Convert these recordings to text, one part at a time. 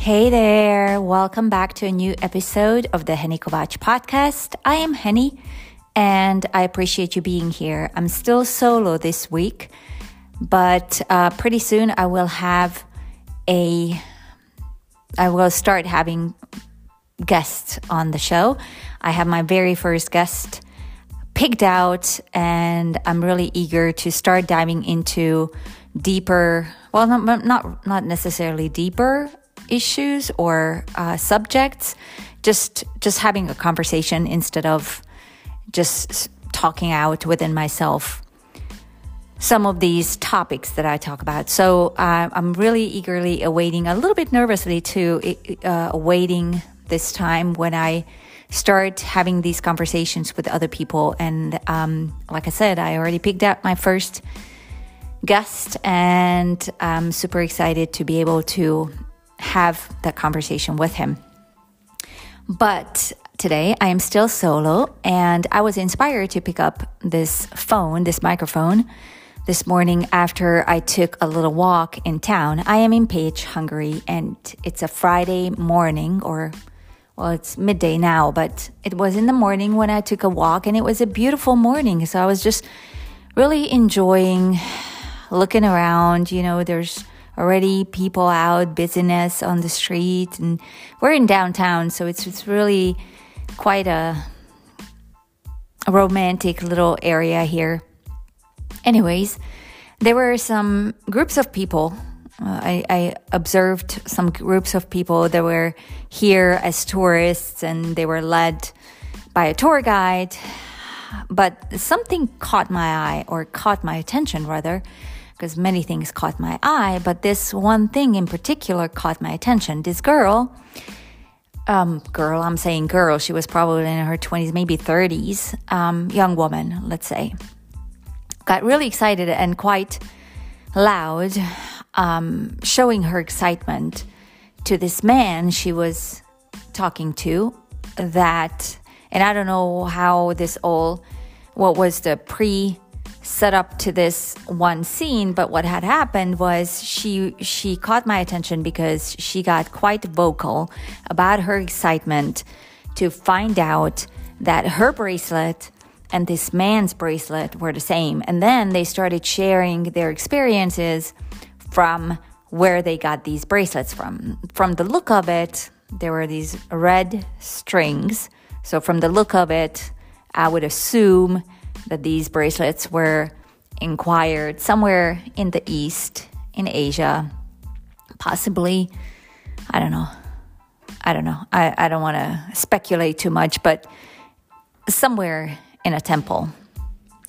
Hey there, welcome back to a new episode of the Heni Kovács podcast. I am Heni and I appreciate you being here. I'm still solo this week, but uh, pretty soon I will have a, I will start having guests on the show. I have my very first guest picked out and I'm really eager to start diving into deeper, well, not, not, not necessarily deeper issues or uh, subjects just just having a conversation instead of just talking out within myself some of these topics that I talk about. So uh, I'm really eagerly awaiting, a little bit nervously too, uh, awaiting this time when I start having these conversations with other people. And um, like I said, I already picked out my first guest, and I'm super excited to be able to have that conversation with him. But today I am still solo, and I was inspired to pick up this phone, this microphone, this morning after I took a little walk in town. I am in Pécs, Hungary, and it's a Friday morning, or well, it's midday now, but it was in the morning when I took a walk, and it was a beautiful morning. So I was just really enjoying looking around. You know, there's already people out, busyness on the street, and we're in downtown, so it's it's really quite a, a romantic little area here. Anyways, there were some groups of people. Uh, I, I observed some groups of people that were here as tourists, and they were led by a tour guide. But something caught my eye, or caught my attention rather because many things caught my eye, but this one thing in particular caught my attention. This girl, um, girl, I'm saying girl, she was probably in her 20s, maybe 30s, um, young woman, let's say, got really excited and quite loud, um, showing her excitement to this man she was talking to. That, and I don't know how this all, what was the pre set up to this one scene but what had happened was she she caught my attention because she got quite vocal about her excitement to find out that her bracelet and this man's bracelet were the same. And then they started sharing their experiences from where they got these bracelets from. From the look of it there were these red strings. So from the look of it i would assume that these bracelets were inquired somewhere in the East, in Asia, possibly. I don't know. I don't know. I, I don't want to speculate too much, but somewhere in a temple.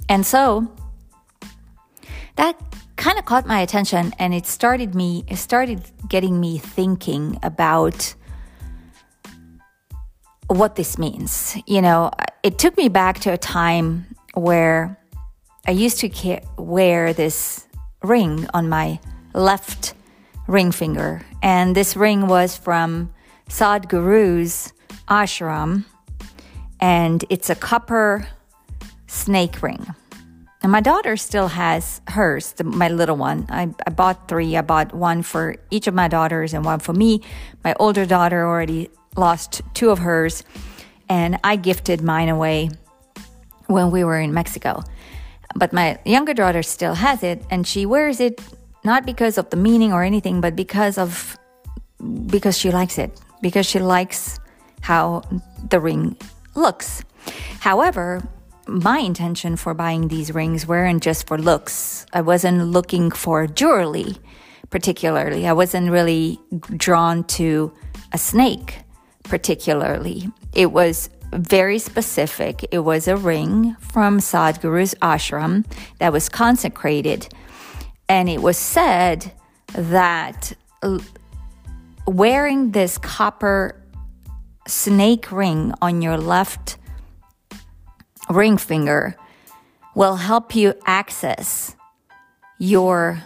And so that kind of caught my attention and it started me it started getting me thinking about what this means. You know, it took me back to a time where I used to wear this ring on my left ring finger, and this ring was from Sadhguru's ashram, and it's a copper snake ring. And my daughter still has hers, the, my little one. I, I bought three. I bought one for each of my daughters and one for me. My older daughter already lost two of hers, and I gifted mine away when we were in Mexico. But my younger daughter still has it and she wears it not because of the meaning or anything, but because of because she likes it, because she likes how the ring looks. However, my intention for buying these rings weren't just for looks. I wasn't looking for jewelry particularly. I wasn't really drawn to a snake particularly. It was very specific. It was a ring from Sadhguru's ashram that was consecrated. And it was said that wearing this copper snake ring on your left ring finger will help you access your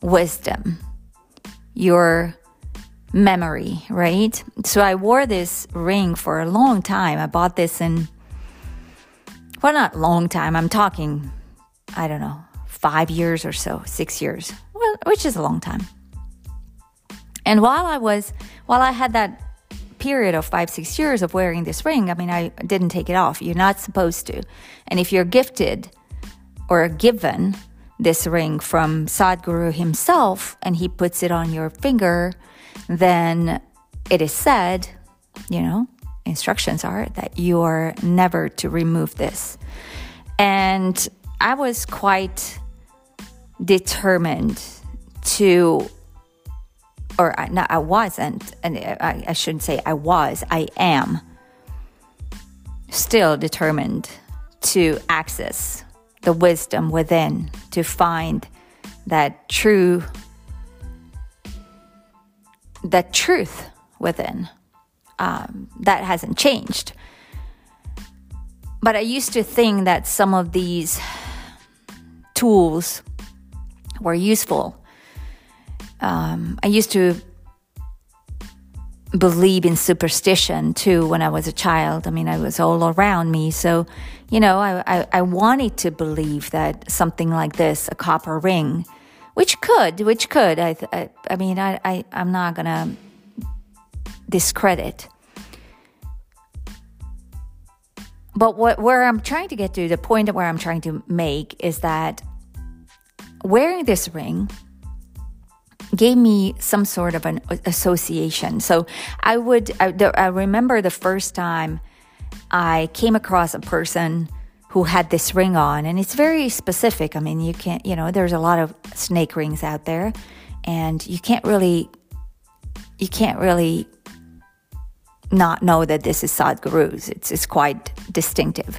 wisdom, your memory, right? So I wore this ring for a long time. I bought this in, well, not long time. I'm talking, I don't know, five years or so, six years, well, which is a long time. And while I was, while I had that period of five, six years of wearing this ring, I mean, I didn't take it off. You're not supposed to. And if you're gifted or given this ring from Sadhguru himself and he puts it on your finger, then it is said, you know, instructions are that you are never to remove this. And I was quite determined to or no, I wasn't, and I, I shouldn't say I was, I am still determined to access the wisdom within, to find that true, that truth within. Um, that hasn't changed. But I used to think that some of these tools were useful um, I used to believe in superstition too when I was a child. I mean, it was all around me. So, you know, I, I, I, wanted to believe that something like this, a copper ring, which could, which could, I, I, I mean, I, I, I'm not to discredit. But what, where I'm trying to get to, the point where I'm trying to make is that wearing this ring, gave me some sort of an association. So I would, I, I, remember the first time I came across a person who had this ring on, and it's very specific. I mean, you can't, you know, there's a lot of snake rings out there, and you can't really, you can't really not know that this is Sadhguru's. It's, it's quite distinctive.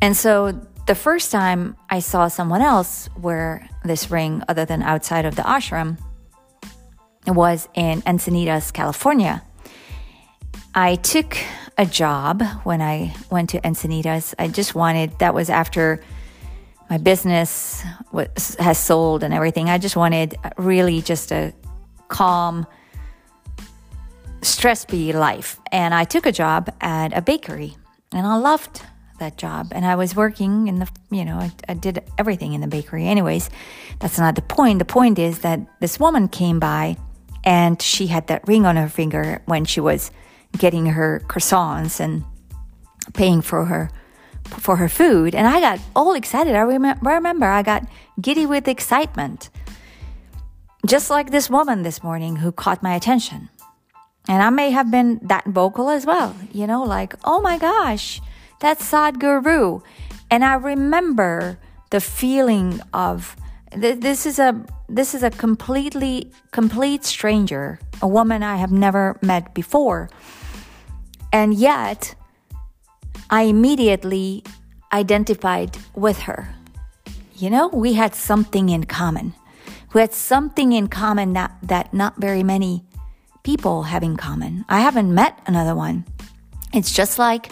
And so the first time I saw someone else wear this ring other than outside of the ashram was in Encinitas, California. I took a job when I went to Encinitas. I just wanted, that was after my business was, has sold and everything. I just wanted really just a calm, stress free life. And I took a job at a bakery and I loved that job. And I was working in the, you know, I, I, did everything in the bakery. Anyways, that's not the point. The point is that this woman came by and she had that ring on her finger when she was getting her croissants and paying for her for her food and i got all excited i remember, I got giddy with excitement just like this woman this morning who caught my attention and i may have been that vocal as well you know like oh my gosh that's Sadhguru. And I remember the feeling of this is a this is a completely complete stranger, a woman I have never met before. And yet I immediately identified with her. You know, we had something in common. We had something in common that, that not very many people have in common. I haven't met another one. It's just like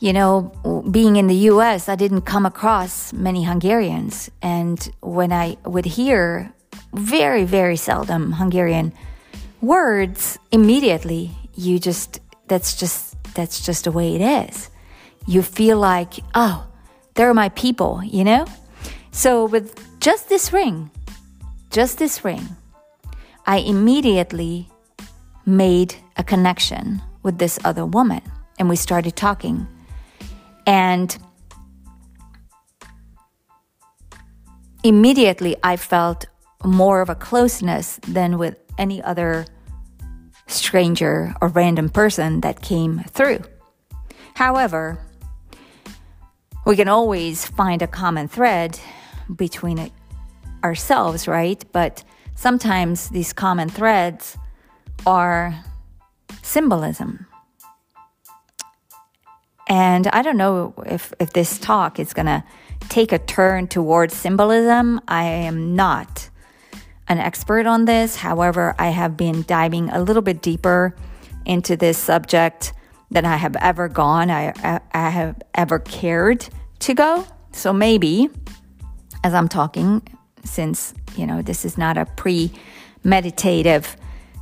you know, being in the US, I didn't come across many Hungarians. And when I would hear very, very seldom Hungarian words, immediately you just, that's just, that's just the way it is. You feel like, oh, they're my people, you know? So with just this ring, just this ring, I immediately made a connection with this other woman and we started talking and immediately I felt more of a closeness than with any other stranger or random person that came through. However, we can always find a common thread between ourselves, right? But sometimes these common threads are symbolism. And I don't know if, if this talk is going to take a turn towards symbolism. I am not an expert on this. However, I have been diving a little bit deeper into this subject than I have ever gone, I, I, I have ever cared to go. So maybe as I'm talking, since, you know, this is not a pre meditative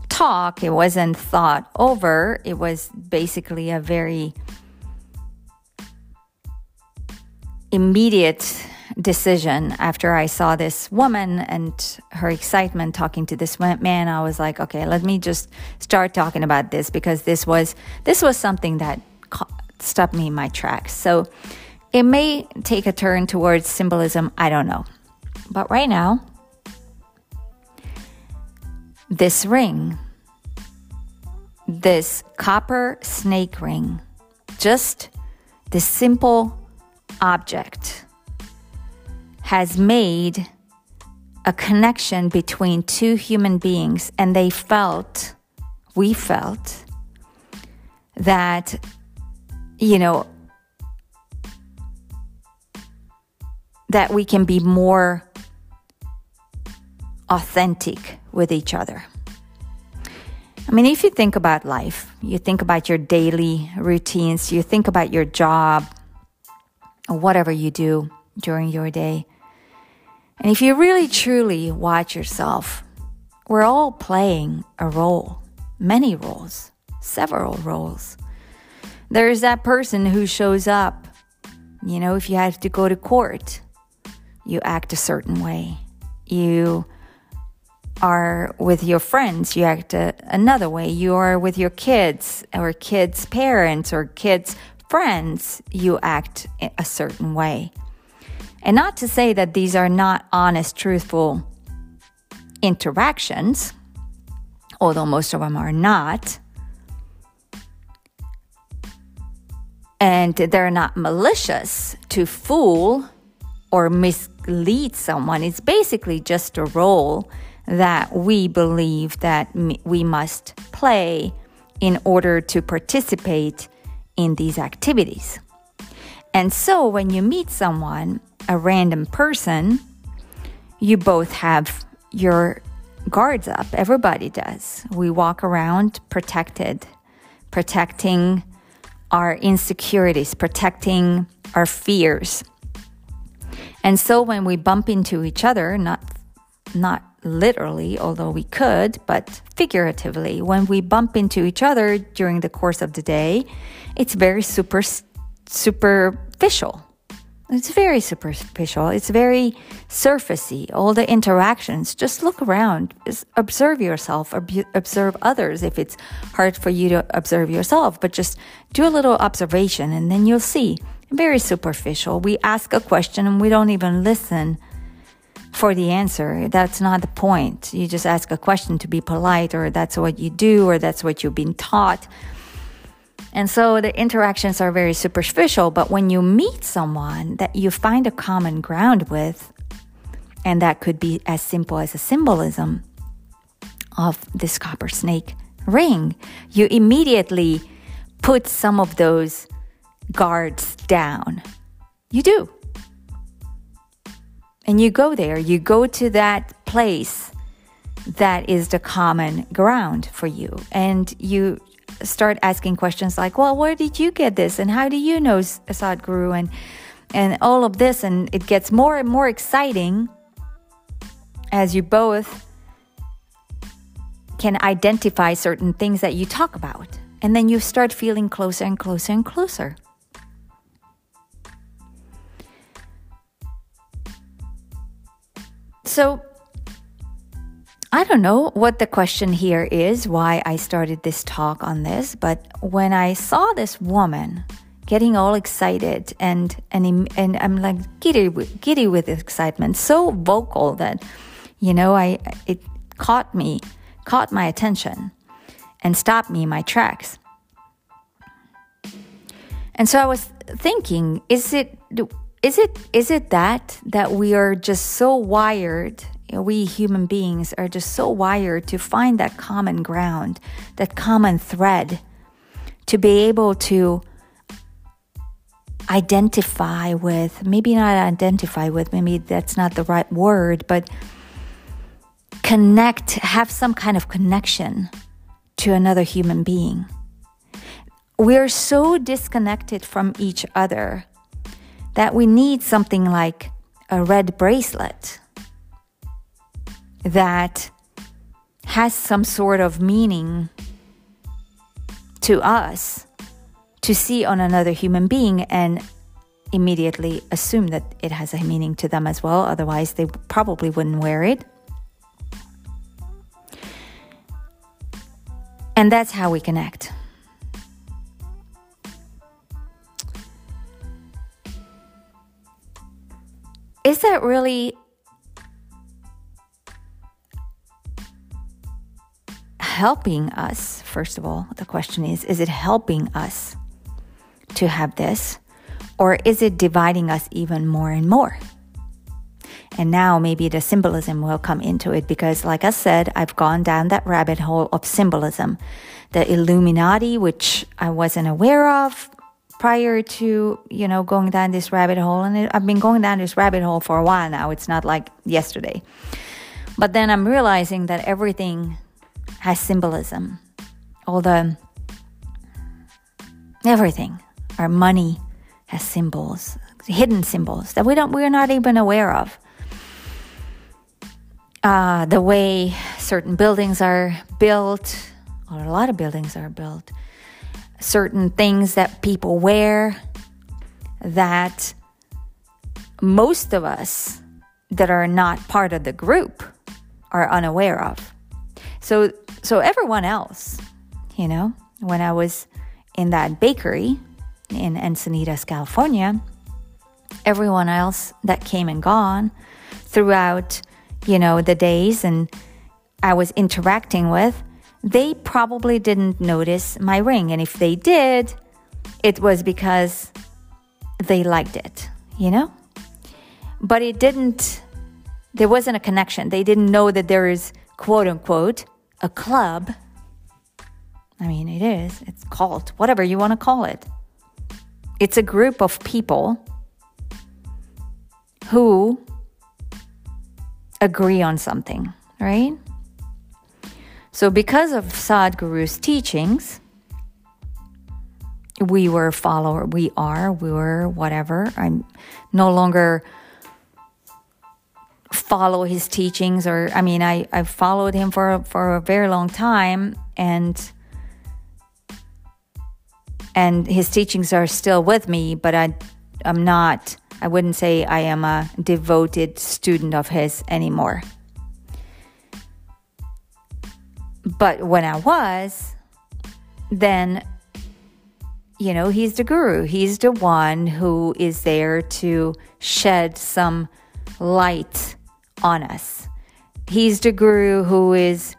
talk, it wasn't thought over, it was basically a very immediate decision after I saw this woman and her excitement talking to this man. I was like, okay, let me just start talking about this because this was this was something that stopped me in my tracks. So it may take a turn towards symbolism. I don't know, but right now, this ring, this copper snake ring, just this simple object has made a connection between two human beings, and they felt, we felt, that, you know, that we can be more authentic with each other. I mean, if you think about life, you think about your daily routines, you think about your job, or whatever you do during your day. And if you really truly watch yourself, we're all playing a role, many roles, several roles. There's that person who shows up. You know, if you have to go to court, you act a certain way. You are with your friends, you act a, another way. You are with your kids or kids' parents or kids' friends, you act a certain way. And not to say that these are not honest, truthful interactions, although most of them are not. And they're not malicious to fool or mislead someone. It's basically just a role that we believe that we must play in order to participate in these activities. And so when you meet someone, a random person, you both have your guards up. Everybody does. We walk around protected, protecting our insecurities, protecting our fears. And so when we bump into each other, not not literally, although we could, but figuratively, when we bump into each other during the course of the day, it's very super superficial. It's very superficial. It's very surfacey. All the interactions. Just look around. Observe yourself. Observe others if it's hard for you to observe yourself. But just do a little observation and then you'll see. Very superficial. We ask a question and we don't even listen for the answer. That's not the point. You just ask a question to be polite, or that's what you do, or that's what you've been taught. And so the interactions are very superficial, but when you meet someone that you find a common ground with, and that could be as simple as a symbolism of this copper snake ring, you immediately put some of those guards down. You do. And you go there, you go to that place that is the common ground for you. And you start asking questions like, well, where did you get this? And how do you know Sadhguru? And, and all of this. And it gets more and more exciting as you both can identify certain things that you talk about. And then you start feeling closer and closer and closer. So, I don't know what the question here is, why I started this talk on this, but when I saw this woman getting all excited and and and I'm like giddy giddy with excitement, so vocal that you know I it caught me, caught my attention, and stopped me in my tracks. And so I was thinking, is it is it is it that that we are just so wired we human beings are just so wired to find that common ground, that common thread, to be able to identify with, maybe not identify with, maybe that's not the right word, but connect, have some kind of connection to another human being. We're so disconnected from each other that we need something like a red bracelet that has some sort of meaning to us to see on another human being and immediately assume that it has a meaning to them as well. Otherwise, they probably wouldn't wear it. And that's how we connect. Is that really helping us? First of all, the question is is it helping us to have this? Or is it dividing us even more and more? And now maybe the symbolism will come into it because, like I said, I've gone down that rabbit hole of symbolism. The Illuminati, which I wasn't aware of prior to, you know, going down this rabbit hole. And I've been going down this rabbit hole for a while now. It's not like yesterday. But then I'm realizing that everything has symbolism. All the, everything, our money has symbols, hidden symbols that we don't, we're not even aware of uh, the way certain buildings are built, or a lot of buildings are built, certain things that people wear that most of us that are not part of the group are unaware of. So, so everyone else, you know, when I was in that bakery in Encinitas, California, everyone else that came and gone throughout you know, the days and I was interacting with, they probably didn't notice my ring. And if they did, it was because they liked it, you know? But it didn't, there wasn't a connection. They didn't know that there is, quote unquote, a club. I mean, it is, it's called, whatever you want to call it. It's a group of people who agree on something, right? So, because of Sadhguru's teachings, we were follower, we are, we were whatever. I'm no longer follow his teachings or I mean I, I followed him for for a very long time and and his teachings are still with me, but I I'm not I wouldn't say I am a devoted student of his anymore. But when I was, then, you know, he's the guru. He's the one who is there to shed some light on us. He's the guru who is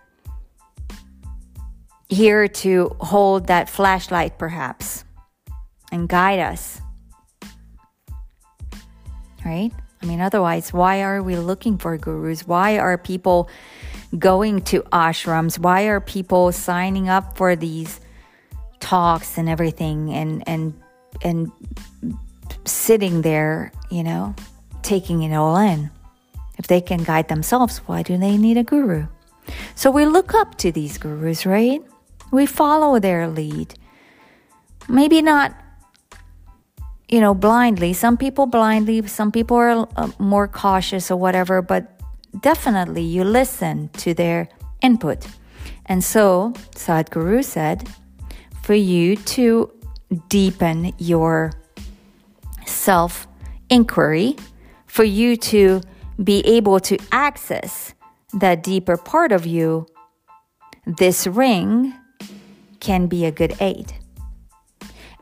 here to hold that flashlight, perhaps, and guide us right? I mean, otherwise, why are we looking for gurus? Why are people going to ashrams? Why are people signing up for these talks and everything and and and sitting there, you know, taking it all in? If they can guide themselves, why do they need a guru? So we look up to these gurus, right? We follow their lead. Maybe not you know, blindly. Some people blindly, some people are uh, more cautious or whatever, but definitely you listen to their input. And so, Sadhguru said, for you to deepen your self inquiry, for you to be able to access that deeper part of you, this ring can be a good aid.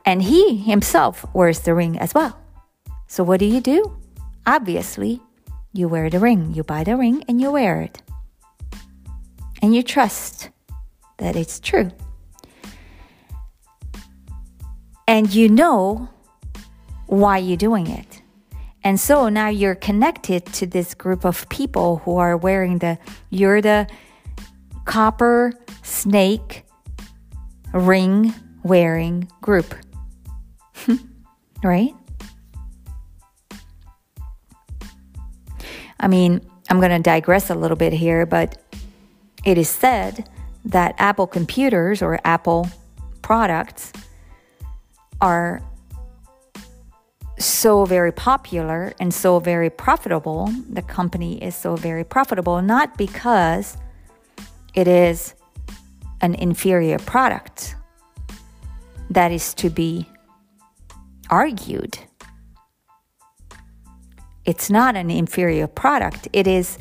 And he himself wears the ring as well. So what do you do? Obviously, you wear the ring. You buy the ring and you wear it. And you trust that it's true. And you know why you're doing it. And so now you're connected to this group of people who are wearing the, you're the copper snake ring wearing group. right? I mean, I'm going to digress a little bit here, but it is said that Apple computers or Apple products are so very popular and so very profitable. The company is so very profitable, not because it is an inferior product that is to be argued. it's not an inferior product. It is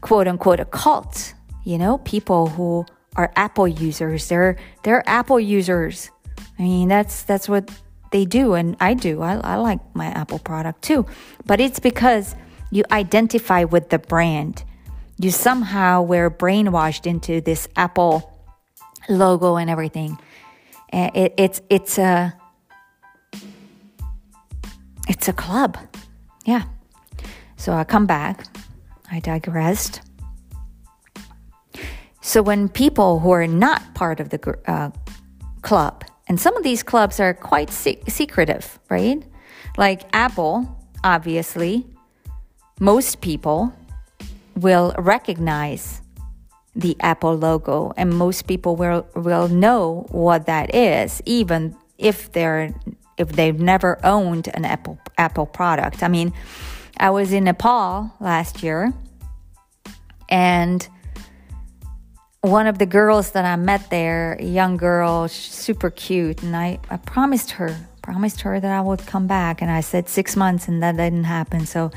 quote unquote a cult. You know, people who are Apple users. They're they're Apple users. I mean, that's that's what they do, and I do. I, I like my Apple product too, but it's because you identify with the brand. You somehow were brainwashed into this Apple logo and everything. It, it's it's a it's a club, yeah. So I come back. I digressed. So when people who are not part of the uh, club, and some of these clubs are quite se- secretive, right? Like Apple, obviously, most people will recognize the Apple logo, and most people will will know what that is, even if they're if they've never owned an Apple Apple product. I mean, I was in Nepal last year, and one of the girls that I met there, a young girl, super cute, and I, I promised her, promised her that I would come back, and I said six months, and that didn't happen. So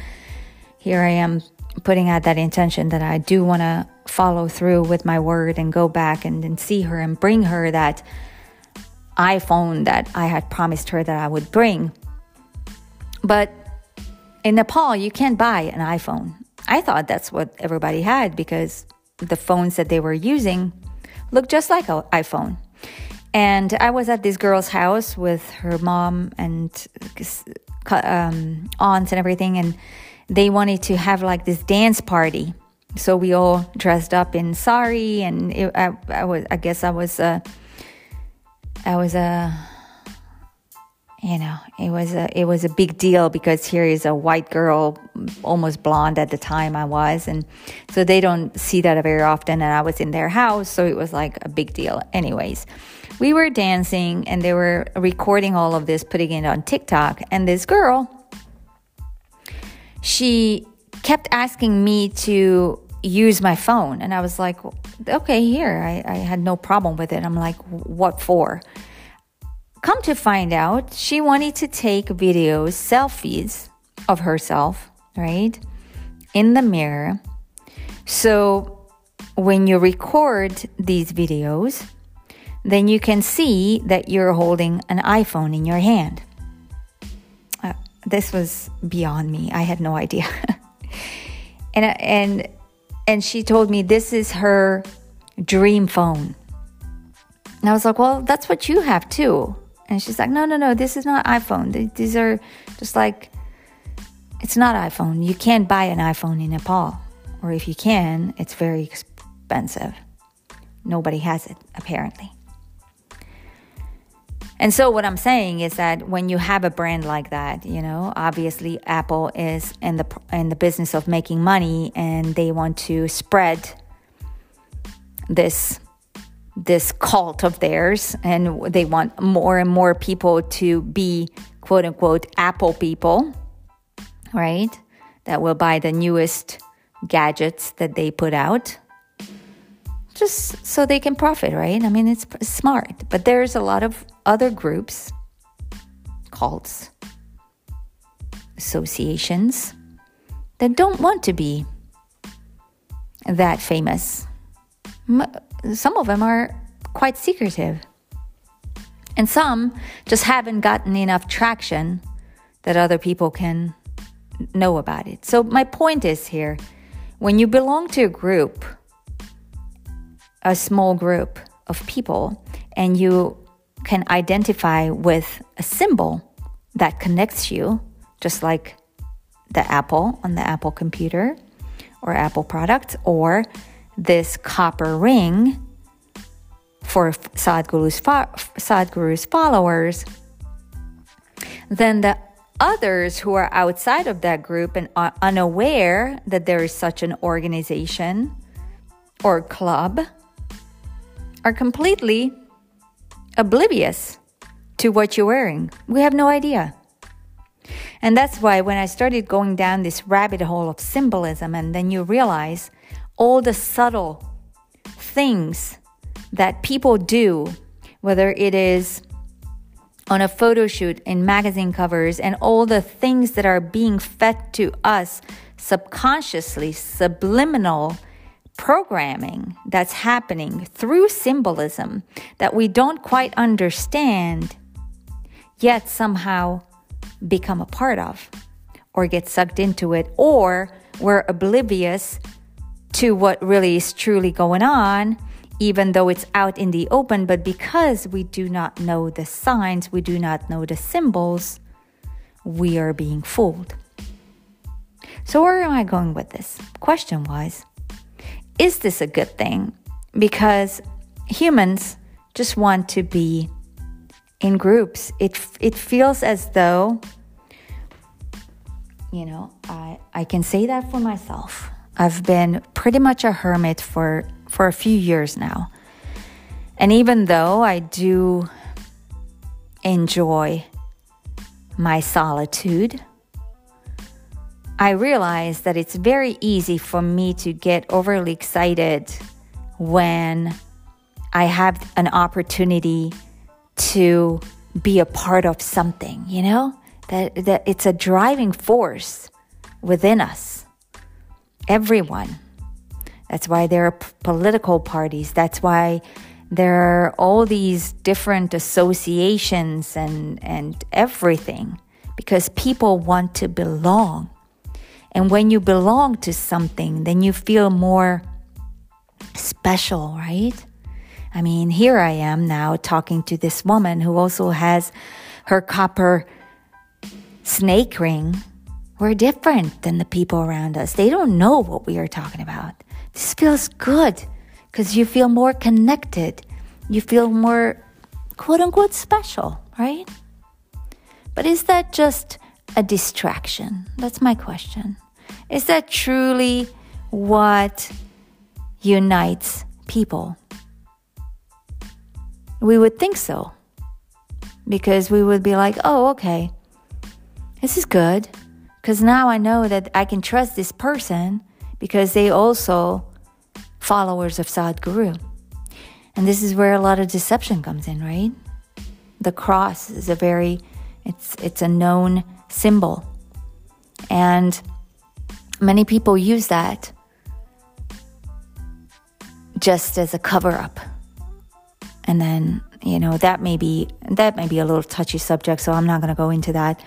here I am putting out that intention that I do want to follow through with my word and go back and, and see her and bring her that iPhone that I had promised her that I would bring. But in Nepal, you can't buy an iPhone. I thought that's what everybody had because the phones that they were using looked just like an iPhone. And I was at this girl's house with her mom and um, aunts and everything, and they wanted to have like this dance party. So we all dressed up in sari, and it, I, I, was, I guess I was, uh, I was a. Uh, you know it was a it was a big deal because here is a white girl almost blonde at the time I was. And so they don't see that very often. And I was in their house so it was like a big deal. Anyways we were dancing and they were recording all of this putting it on TikTok. And this girl she kept asking me to use my phone. And I was like okay here. I, I had no problem with it. I'm like what for Come to find out, she wanted to take videos, selfies of herself, right, in the mirror. So when you record these videos, then you can see that you're holding an iPhone in your hand. Uh, this was beyond me. I had no idea. and and and she told me this is her dream phone. And I was like, "Well, that's what you have too." And she's like, no, no, no, this is not iPhone. These are just like, it's not iPhone. You can't buy an iPhone in Nepal. Or if you can, it's very expensive. Nobody has it, apparently. And so, what I'm saying is that when you have a brand like that, you know, obviously Apple is in the in the business of making money, and they want to spread this this cult of theirs and they want more and more people to be quote unquote Apple people, right? That will buy the newest gadgets that they put out just so they can profit, right? I mean, it's smart. But there's a lot of other groups, cults, associations that don't want to be that famous some of them are quite secretive. And some just haven't gotten enough traction that other people can know about it. So, my point is here when you belong to a group, a small group of people, and you can identify with a symbol that connects you, just like the Apple on the Apple computer or Apple product, or this copper ring for Sadhguru's, Sadhguru's followers, then the others who are outside of that group and are unaware that there is such an organization or club are completely oblivious to what you're wearing. We have no idea. And that's why when I started going down this rabbit hole of symbolism, and then you realize all the subtle things that people do, whether it is on a photo shoot in magazine covers and all the things that are being fed to us subconsciously, subliminal programming that's happening through symbolism that we don't quite understand, yet somehow become a part of, or get sucked into it, or we're oblivious to what really is truly going on even though it's out in the open, but because we do not know the signs, we do not know the symbols, we are being fooled. So, where am I going with this? Question wise, is this a good thing? Because humans just want to be in groups. It, it feels as though, you know, I, I can say that for myself. I've been pretty much a hermit for for a few years now. And even though I do enjoy my solitude, I realize that it's very easy for me to get overly excited when I have an opportunity to be a part of something, you know? That, that it's a driving force within us. Everyone. That's why there are p- political parties. That's why there are all these different associations and, and everything because people want to belong. And when you belong to something, then you feel more special, right? I mean, here I am now talking to this woman who also has her copper snake ring. We're different than the people around us. They don't know what we are talking about. This feels good because you feel more connected. You feel more quote unquote special, right? But is that just a distraction? That's my question. Is that truly what unites people? We would think so. Because we would be like, oh, okay, this is good. Because now I know that I can trust this person because they also followers of Sadhguru. And this is where a lot of deception comes in, right? The cross is a very it's it's a known symbol. And many people use that just as a cover up. And then, you know, that may be that may be a little touchy subject, so I'm not going to go into that.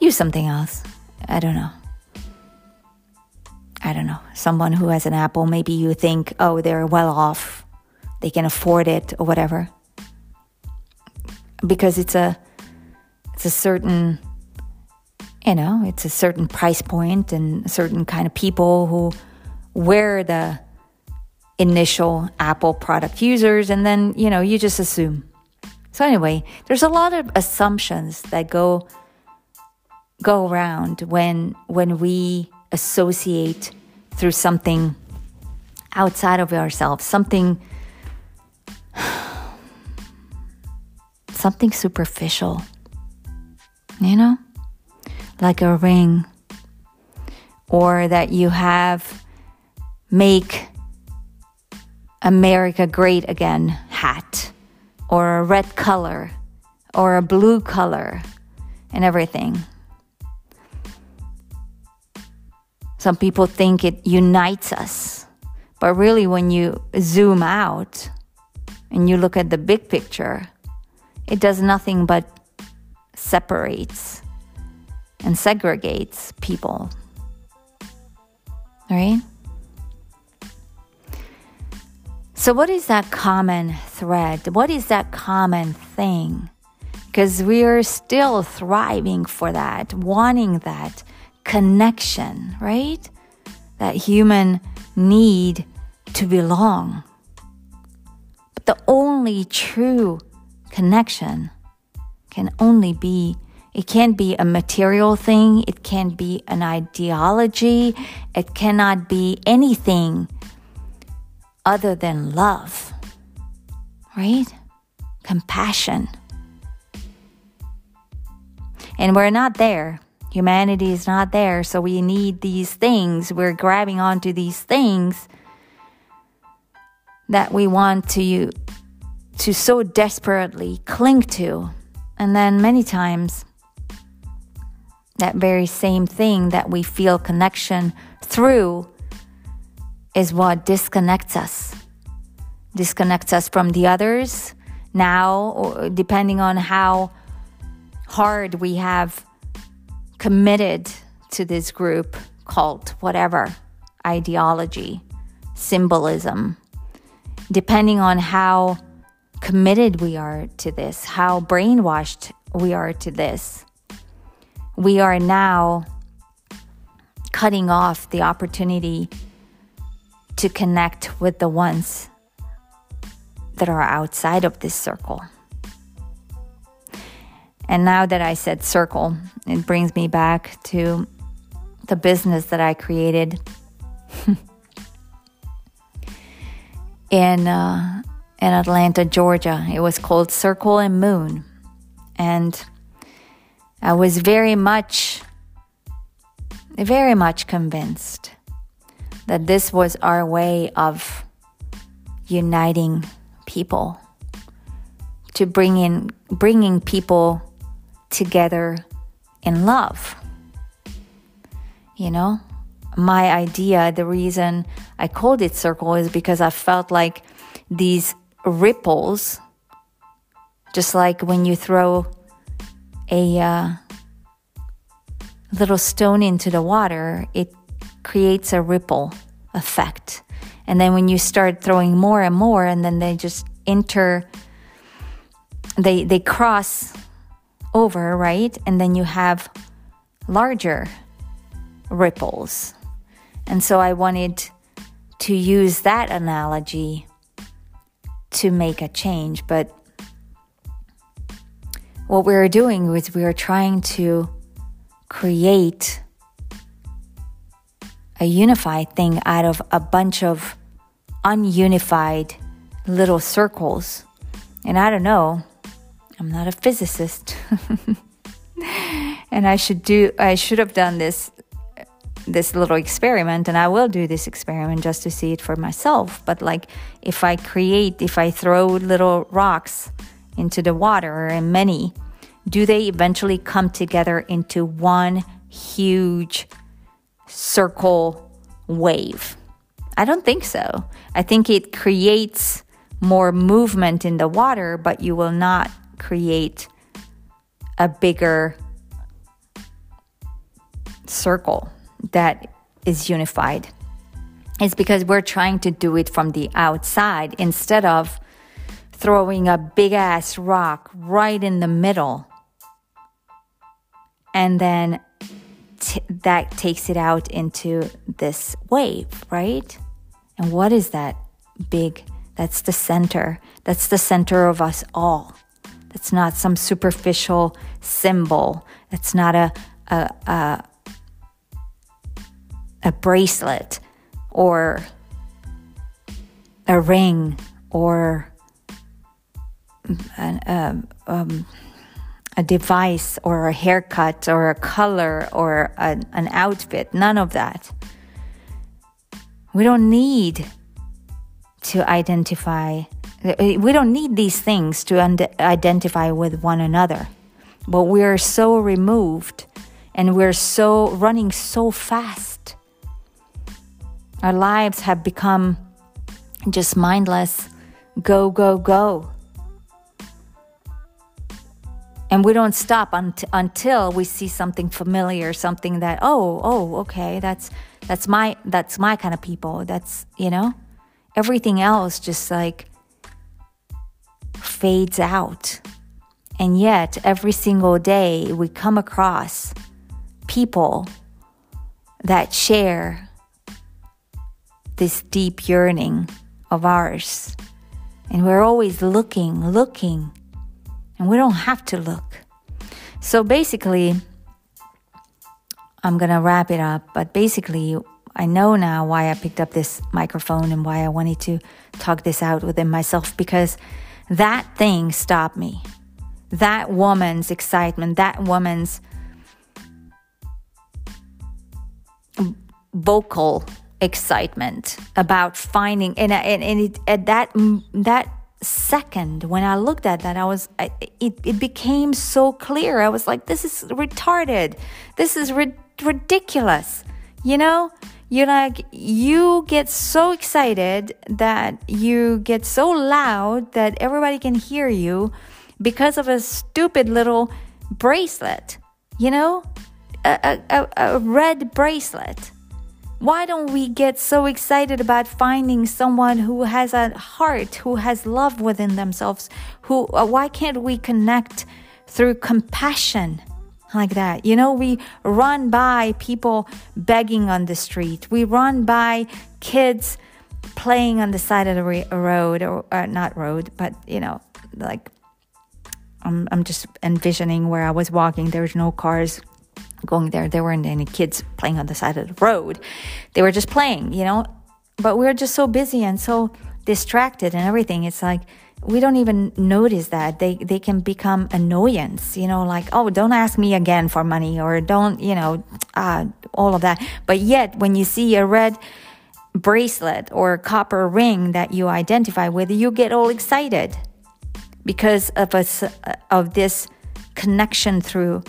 Use something else. I don't know. I don't know, someone who has an Apple, maybe you think, oh, they're well off, they can afford it or whatever. Because it's a it's a certain you know, it's a certain price point and certain kind of people who wear the initial Apple product users and then, you know, you just assume. So anyway, there's a lot of assumptions that go go around when when we associate through something outside of ourselves, something something superficial. You know? Like a ring or that you have make America great again hat or a red color or a blue color and everything. Some people think it unites us. But really, when you zoom out and you look at the big picture, it does nothing but separates and segregates people. Right? So, what is that common thread? What is that common thing? Because we are still thriving for that, wanting that, connection, right? That human need to belong. But the only true connection can only be it can't be a material thing, it can't be an ideology, it cannot be anything other than love. Right? Compassion. And we're not there Humanity is not there, so we need these things. We're grabbing onto these things that we want to to so desperately cling to And then many times, that very same thing that we feel connection through is what disconnects us. Disconnects us from the others now, depending on how hard we have committed to this group, cult, whatever, ideology, symbolism, depending on how committed we are to this, how brainwashed we are to this. We are now cutting off the opportunity to connect with the ones that are outside of this circle. And now that I said circle, it brings me back to the business that I created in uh, in Atlanta, Georgia. It was called Circle and Moon, and I was very much, very much convinced that this was our way of uniting people, to bring in bringing people together in love. You know, my idea, the reason I called it circle is because I felt like these ripples, just like when you throw a uh, little stone into the water, it creates a ripple effect. And then when you start throwing more and more, and then they just enter, they, they cross over, right? And then you have larger ripples. And so I wanted to use that analogy to make a change. But what we are doing is we are trying to create a unified thing out of a bunch of ununified little circles. And I don't know, I'm not a physicist. and I should do I should have done this this little experiment and I will do this experiment just to see it for myself. But like if I create if I throw little rocks into the water and many, do they eventually come together into one huge circle wave? I don't think so. I think it creates more movement in the water, but you will not create a bigger circle that is unified. It's because we're trying to do it from the outside instead of throwing a big ass rock right in the middle. And then t- that takes it out into this wave, right? And what is that big? That's the center. That's the center of us all. That's not some superficial symbol. It's not a, a, a, a bracelet or a ring or an, um, um, a device or a haircut or a color or an outfit. None of that. We don't need to identify Eh, we don't need these things to identify with one another. But we're so removed and we're so running so fast. Our lives have become just mindless go, go, go. And we don't stop unt- until we see something familiar, something that, oh, oh, okay, that's that's my that's my kind of people. That's you know, everything else just like fades out. And yet, every single day, we come across people that share this deep yearning of ours. And we're always looking, looking, and we don't have to look. So basically, I'm going to wrap it up, but basically, I know now why I picked up this microphone and why I wanted to talk this out within myself because that thing stopped me. That woman's excitement, that woman's vocal excitement about finding and and, and it, that that second when I looked at that, I was, I, it, it became so clear. I was like, this is retarded. This is ri- ridiculous. You know, you're like, you get so excited that you get so loud that everybody can hear you because of a stupid little bracelet, you know, a, a, a red bracelet. Why don't we get so excited about finding someone who has a heart, who has love within themselves? Who, uh, why can't we connect through compassion like that? You know, we run by people begging on the street. We run by kids playing on the side of the road or uh, not road, but you know, like I'm, I'm just envisioning where I was walking. There was no cars going there. There weren't any kids playing on the side of the road. They were just playing, you know. But we are just so busy and so distracted and everything. It's like we don't even notice that they they can become annoyance. You know, like oh, don't ask me again for money or don't you know uh, all of that. But yet, when you see a red bracelet or copper ring that you identify with, you get all excited because of a, of this connection through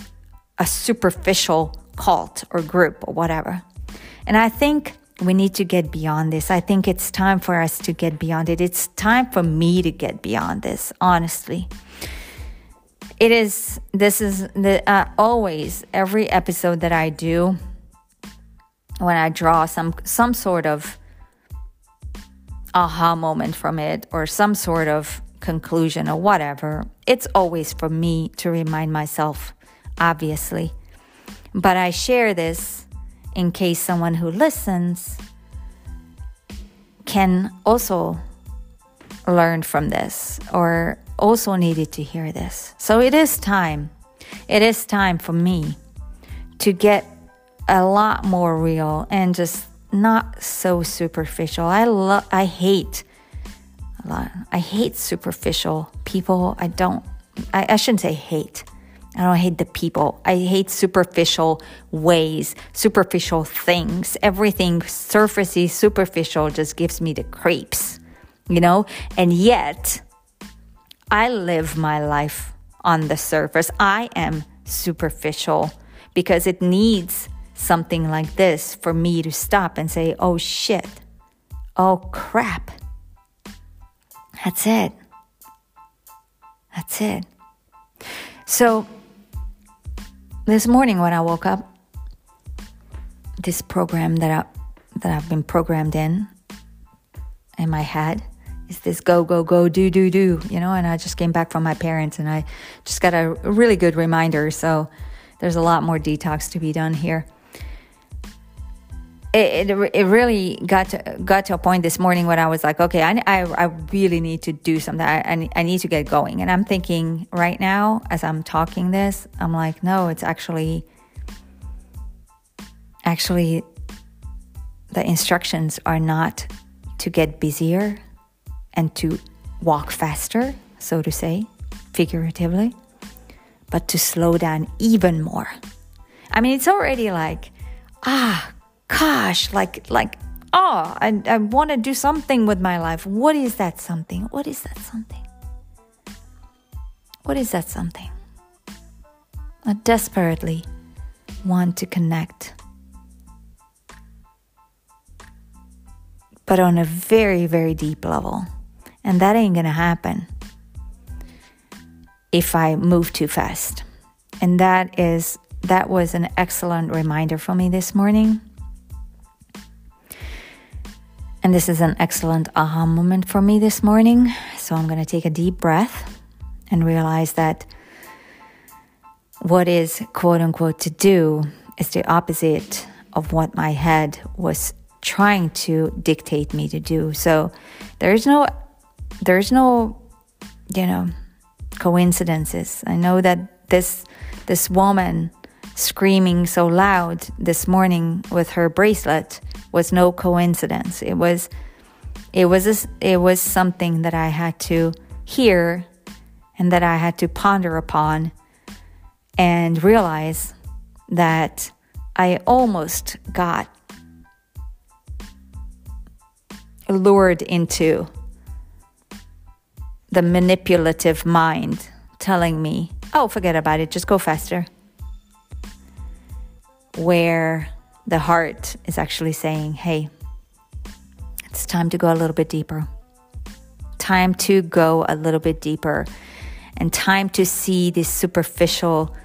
a superficial cult or group or whatever. And I think we need to get beyond this. I think it's time for us to get beyond it. It's time for me to get beyond this, honestly. It is, this is the, uh, always every episode that I do when I draw some, some sort of aha moment from it or some sort of conclusion or whatever, it's always for me to remind myself obviously. But I share this in case someone who listens can also learn from this or also needed to hear this. So it is time. It is time for me to get a lot more real and just not so superficial. I love I hate a lot. I hate superficial people. I don't I, I shouldn't say hate. I don't hate the people. I hate superficial ways, superficial things. Everything surfacey, superficial just gives me the creeps, you know? And yet, I live my life on the surface. I am superficial because it needs something like this for me to stop and say, oh shit, oh crap. That's it. That's it. So, this morning when I woke up, this program that I that I've been programmed in in my head is this go go go do do do you know and I just came back from my parents and I just got a really good reminder. So there's a lot more detox to be done here it, it, it really got to, got to a point this morning when I was like, okay, I, I, I really need to do something. I, I, I need to get going. And I'm thinking right now, as I'm talking this, I'm like, no, it's actually, actually, the instructions are not to get busier and to walk faster, so to say, figuratively, but to slow down even more. I mean, it's already like, ah, gosh, like, like, oh, I, I want to do something with my life. What is that something? What is that something? What is that something? I desperately want to connect. But on a very, very deep level. And that ain't gonna happen if I move too fast. And that is that was an excellent reminder for me this morning. And this is an excellent aha moment for me this morning. So I'm going to take a deep breath and realize that what is quote unquote to do is the opposite of what my head was trying to dictate me to do. So there's no, there's no, you know, coincidences. I know that this, this woman screaming so loud this morning with her bracelet was no coincidence. It was it was a, it was something that I had to hear and that I had to ponder upon and realize that I almost got lured into the manipulative mind telling me, oh, forget about it, just go faster. Where the heart is actually saying, hey, it's time to go a little bit deeper. Time to go a little bit deeper and time to see these superficial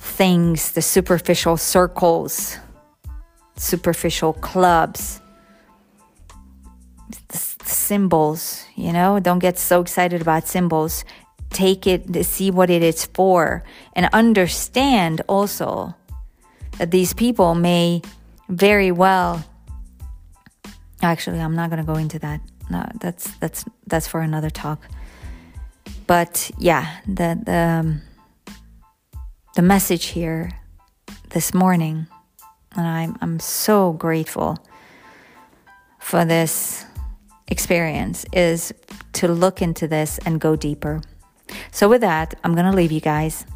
things, the superficial circles, superficial clubs, symbols, you know, don't get so excited about symbols. Take it, see what it is for, and understand also these people may very well. Actually, I'm not going to go into that. No, that's that's that's for another talk. But yeah, the the um, the message here this morning, and I'm I'm so grateful for this experience is to look into this and go deeper. So, with that, I'm going to leave you guys.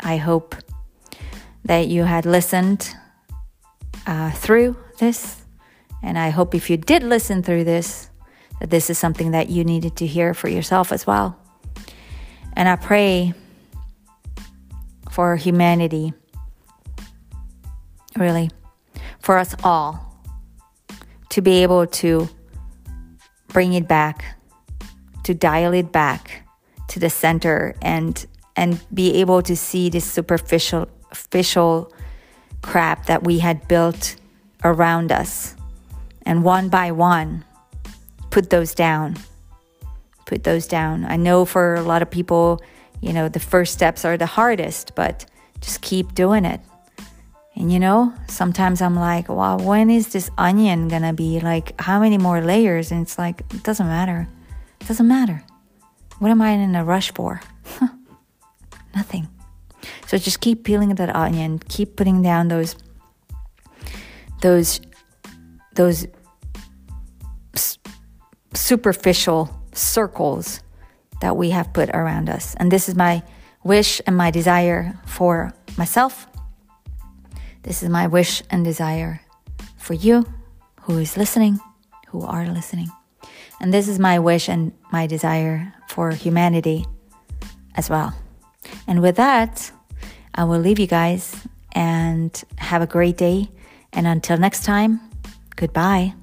I hope that you had listened uh, through this. And I hope if you did listen through this, that this is something that you needed to hear for yourself as well. And I pray for humanity, really, for us all to be able to bring it back, to dial it back to the center and and be able to see this superficial official crap that we had built around us. And one by one, put those down. Put those down. I know for a lot of people, you know, the first steps are the hardest, but just keep doing it. And you know, sometimes I'm like, wow, when is this onion gonna be like, how many more layers? And it's like, it doesn't matter. It doesn't matter. What am I in a rush for? Nothing. So just keep peeling that onion, keep putting down those, those, those superficial circles that we have put around us. And this is my wish and my desire for myself this is my wish and desire for you who is listening, who are listening. And this is my wish and my desire for humanity as well. And with that, I will leave you guys and have a great day. And until next time, goodbye.